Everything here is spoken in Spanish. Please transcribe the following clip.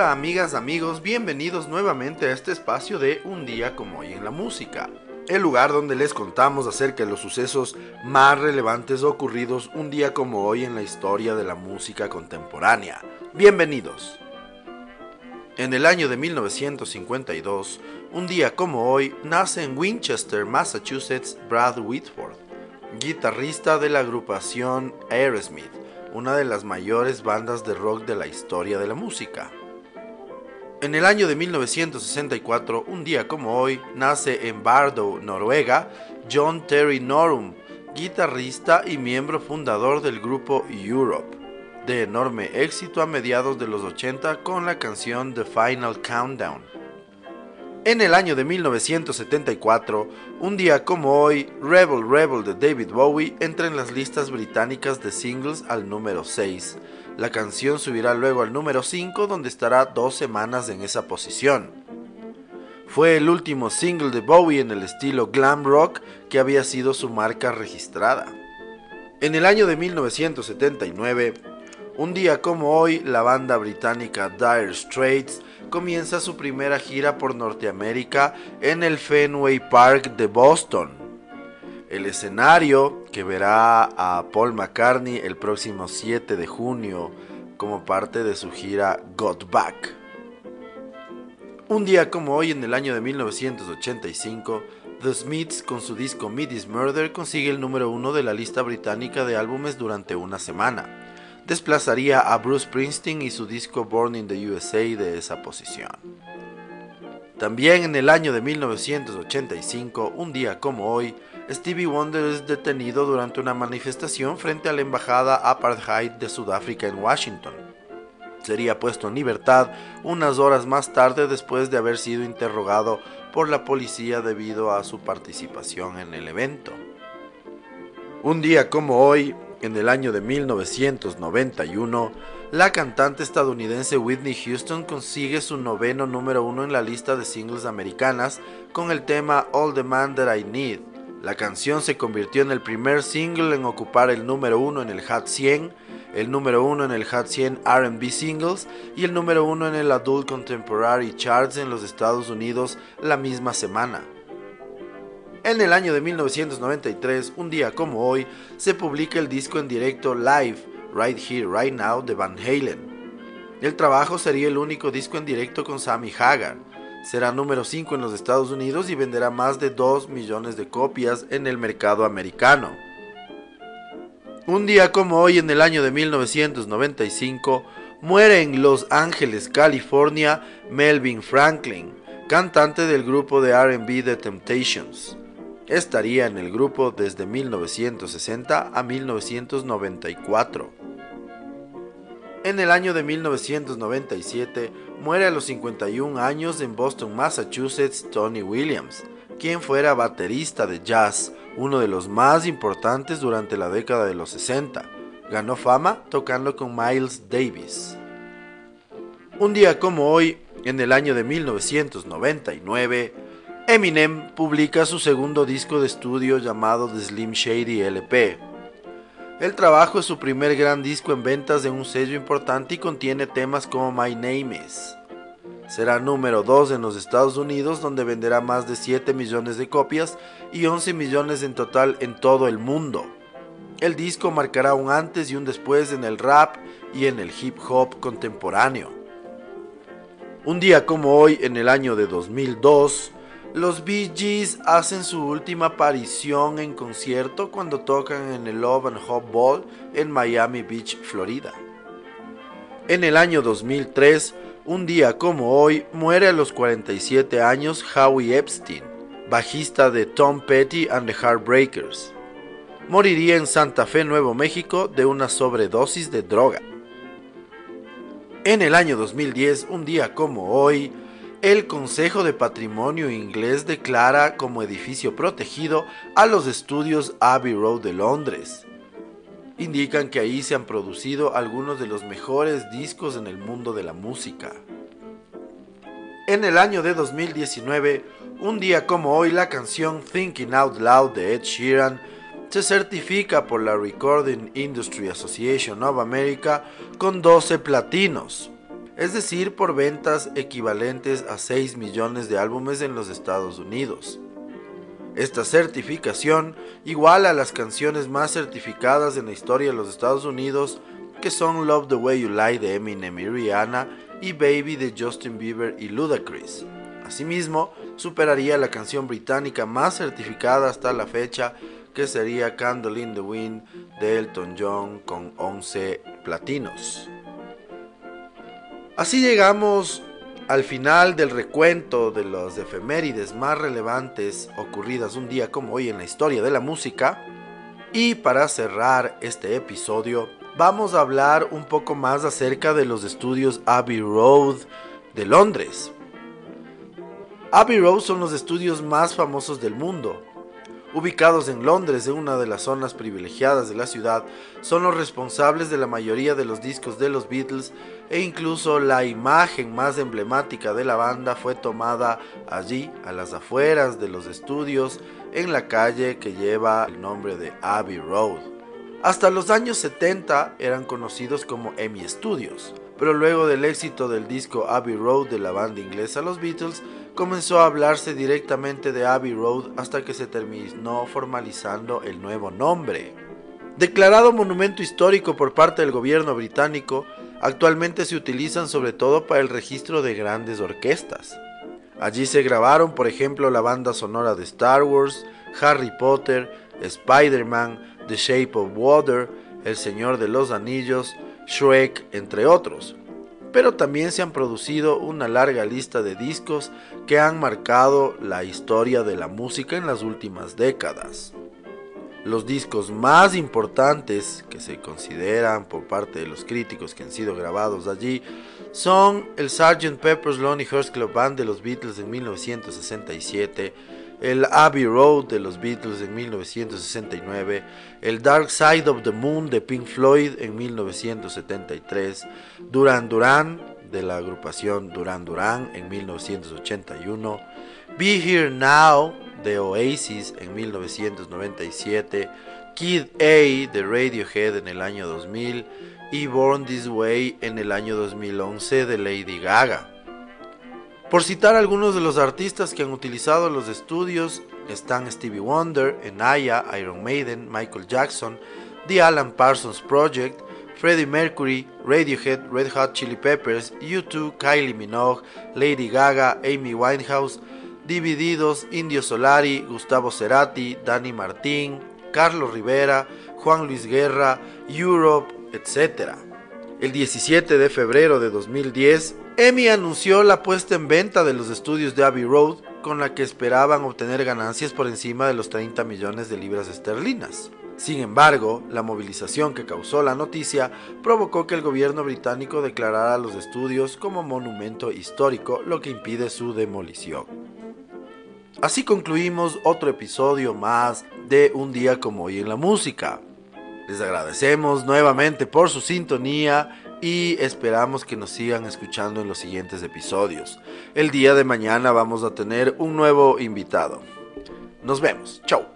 Hola amigas, amigos, bienvenidos nuevamente a este espacio de Un día como hoy en la música, el lugar donde les contamos acerca de los sucesos más relevantes ocurridos un día como hoy en la historia de la música contemporánea. Bienvenidos. En el año de 1952, un día como hoy, nace en Winchester, Massachusetts, Brad Whitford, guitarrista de la agrupación Aerosmith, una de las mayores bandas de rock de la historia de la música. En el año de 1964, un día como hoy, nace en Bardo, Noruega, John Terry Norum, guitarrista y miembro fundador del grupo Europe, de enorme éxito a mediados de los 80 con la canción The Final Countdown. En el año de 1974, un día como hoy, Rebel Rebel de David Bowie entra en las listas británicas de singles al número 6, la canción subirá luego al número 5 donde estará dos semanas en esa posición. Fue el último single de Bowie en el estilo glam rock que había sido su marca registrada. En el año de 1979, un día como hoy, la banda británica Dire Straits comienza su primera gira por Norteamérica en el Fenway Park de Boston. El escenario que verá a Paul McCartney el próximo 7 de junio como parte de su gira Got Back. Un día como hoy en el año de 1985, The Smiths con su disco Midis Murder consigue el número uno de la lista británica de álbumes durante una semana. Desplazaría a Bruce Springsteen y su disco Born in the USA de esa posición. También en el año de 1985, un día como hoy, Stevie Wonder es detenido durante una manifestación frente a la embajada apartheid de Sudáfrica en Washington. Sería puesto en libertad unas horas más tarde después de haber sido interrogado por la policía debido a su participación en el evento. Un día como hoy, en el año de 1991, la cantante estadounidense Whitney Houston consigue su noveno número uno en la lista de singles americanas con el tema All the Man That I Need. La canción se convirtió en el primer single en ocupar el número uno en el Hot 100, el número uno en el Hot 100 RB Singles y el número uno en el Adult Contemporary Charts en los Estados Unidos la misma semana. En el año de 1993, un día como hoy, se publica el disco en directo Live Right Here, Right Now de Van Halen. El trabajo sería el único disco en directo con Sammy Hagar. Será número 5 en los Estados Unidos y venderá más de 2 millones de copias en el mercado americano. Un día como hoy en el año de 1995, muere en Los Ángeles, California, Melvin Franklin, cantante del grupo de RB The Temptations. Estaría en el grupo desde 1960 a 1994. En el año de 1997 muere a los 51 años en Boston, Massachusetts, Tony Williams, quien fuera baterista de jazz, uno de los más importantes durante la década de los 60. Ganó fama tocando con Miles Davis. Un día como hoy, en el año de 1999, Eminem publica su segundo disco de estudio llamado The Slim Shady LP. El trabajo es su primer gran disco en ventas de un sello importante y contiene temas como My Name Is. Será número 2 en los Estados Unidos donde venderá más de 7 millones de copias y 11 millones en total en todo el mundo. El disco marcará un antes y un después en el rap y en el hip hop contemporáneo. Un día como hoy, en el año de 2002, los Bee Gees hacen su última aparición en concierto cuando tocan en el Love and Hope Ball en Miami Beach, Florida. En el año 2003, un día como hoy, muere a los 47 años Howie Epstein, bajista de Tom Petty and the Heartbreakers. Moriría en Santa Fe, Nuevo México, de una sobredosis de droga. En el año 2010, un día como hoy, el Consejo de Patrimonio Inglés declara como edificio protegido a los estudios Abbey Road de Londres. Indican que ahí se han producido algunos de los mejores discos en el mundo de la música. En el año de 2019, un día como hoy, la canción Thinking Out Loud de Ed Sheeran se certifica por la Recording Industry Association of America con 12 platinos. Es decir, por ventas equivalentes a 6 millones de álbumes en los Estados Unidos. Esta certificación iguala a las canciones más certificadas en la historia de los Estados Unidos, que son Love the Way You Lie de Eminem y Rihanna y Baby de Justin Bieber y Ludacris. Asimismo, superaría la canción británica más certificada hasta la fecha, que sería Candle in the Wind de Elton John con 11 platinos. Así llegamos al final del recuento de las efemérides más relevantes ocurridas un día como hoy en la historia de la música. Y para cerrar este episodio, vamos a hablar un poco más acerca de los estudios Abbey Road de Londres. Abbey Road son los estudios más famosos del mundo, ubicados en Londres, en una de las zonas privilegiadas de la ciudad, son los responsables de la mayoría de los discos de los Beatles e incluso la imagen más emblemática de la banda fue tomada allí, a las afueras de los estudios, en la calle que lleva el nombre de Abbey Road. Hasta los años 70 eran conocidos como EMI Studios, pero luego del éxito del disco Abbey Road de la banda inglesa Los Beatles, comenzó a hablarse directamente de Abbey Road hasta que se terminó formalizando el nuevo nombre. Declarado monumento histórico por parte del gobierno británico, actualmente se utilizan sobre todo para el registro de grandes orquestas. Allí se grabaron, por ejemplo, la banda sonora de Star Wars, Harry Potter, Spider-Man, The Shape of Water, El Señor de los Anillos, Shrek, entre otros pero también se han producido una larga lista de discos que han marcado la historia de la música en las últimas décadas. Los discos más importantes que se consideran por parte de los críticos que han sido grabados allí son el Sgt. Pepper's Lonely Hearts Club Band de los Beatles en 1967, el Abbey Road de los Beatles en 1969, el Dark Side of the Moon de Pink Floyd en 1973, Duran Duran de la agrupación Duran Duran en 1981, Be Here Now de Oasis en 1997, Kid A de Radiohead en el año 2000 y Born This Way en el año 2011 de Lady Gaga. Por citar algunos de los artistas que han utilizado los estudios, están Stevie Wonder, Enaya, Iron Maiden, Michael Jackson, The Alan Parsons Project, Freddie Mercury, Radiohead, Red Hot Chili Peppers, U2, Kylie Minogue, Lady Gaga, Amy Winehouse, Divididos, Indio Solari, Gustavo Cerati, Dani Martín, Carlos Rivera, Juan Luis Guerra, Europe, etc. El 17 de febrero de 2010, EMI anunció la puesta en venta de los estudios de Abbey Road con la que esperaban obtener ganancias por encima de los 30 millones de libras esterlinas. Sin embargo, la movilización que causó la noticia provocó que el gobierno británico declarara los estudios como monumento histórico, lo que impide su demolición. Así concluimos otro episodio más de Un día como hoy en la música. Les agradecemos nuevamente por su sintonía y esperamos que nos sigan escuchando en los siguientes episodios. El día de mañana vamos a tener un nuevo invitado. Nos vemos. Chao.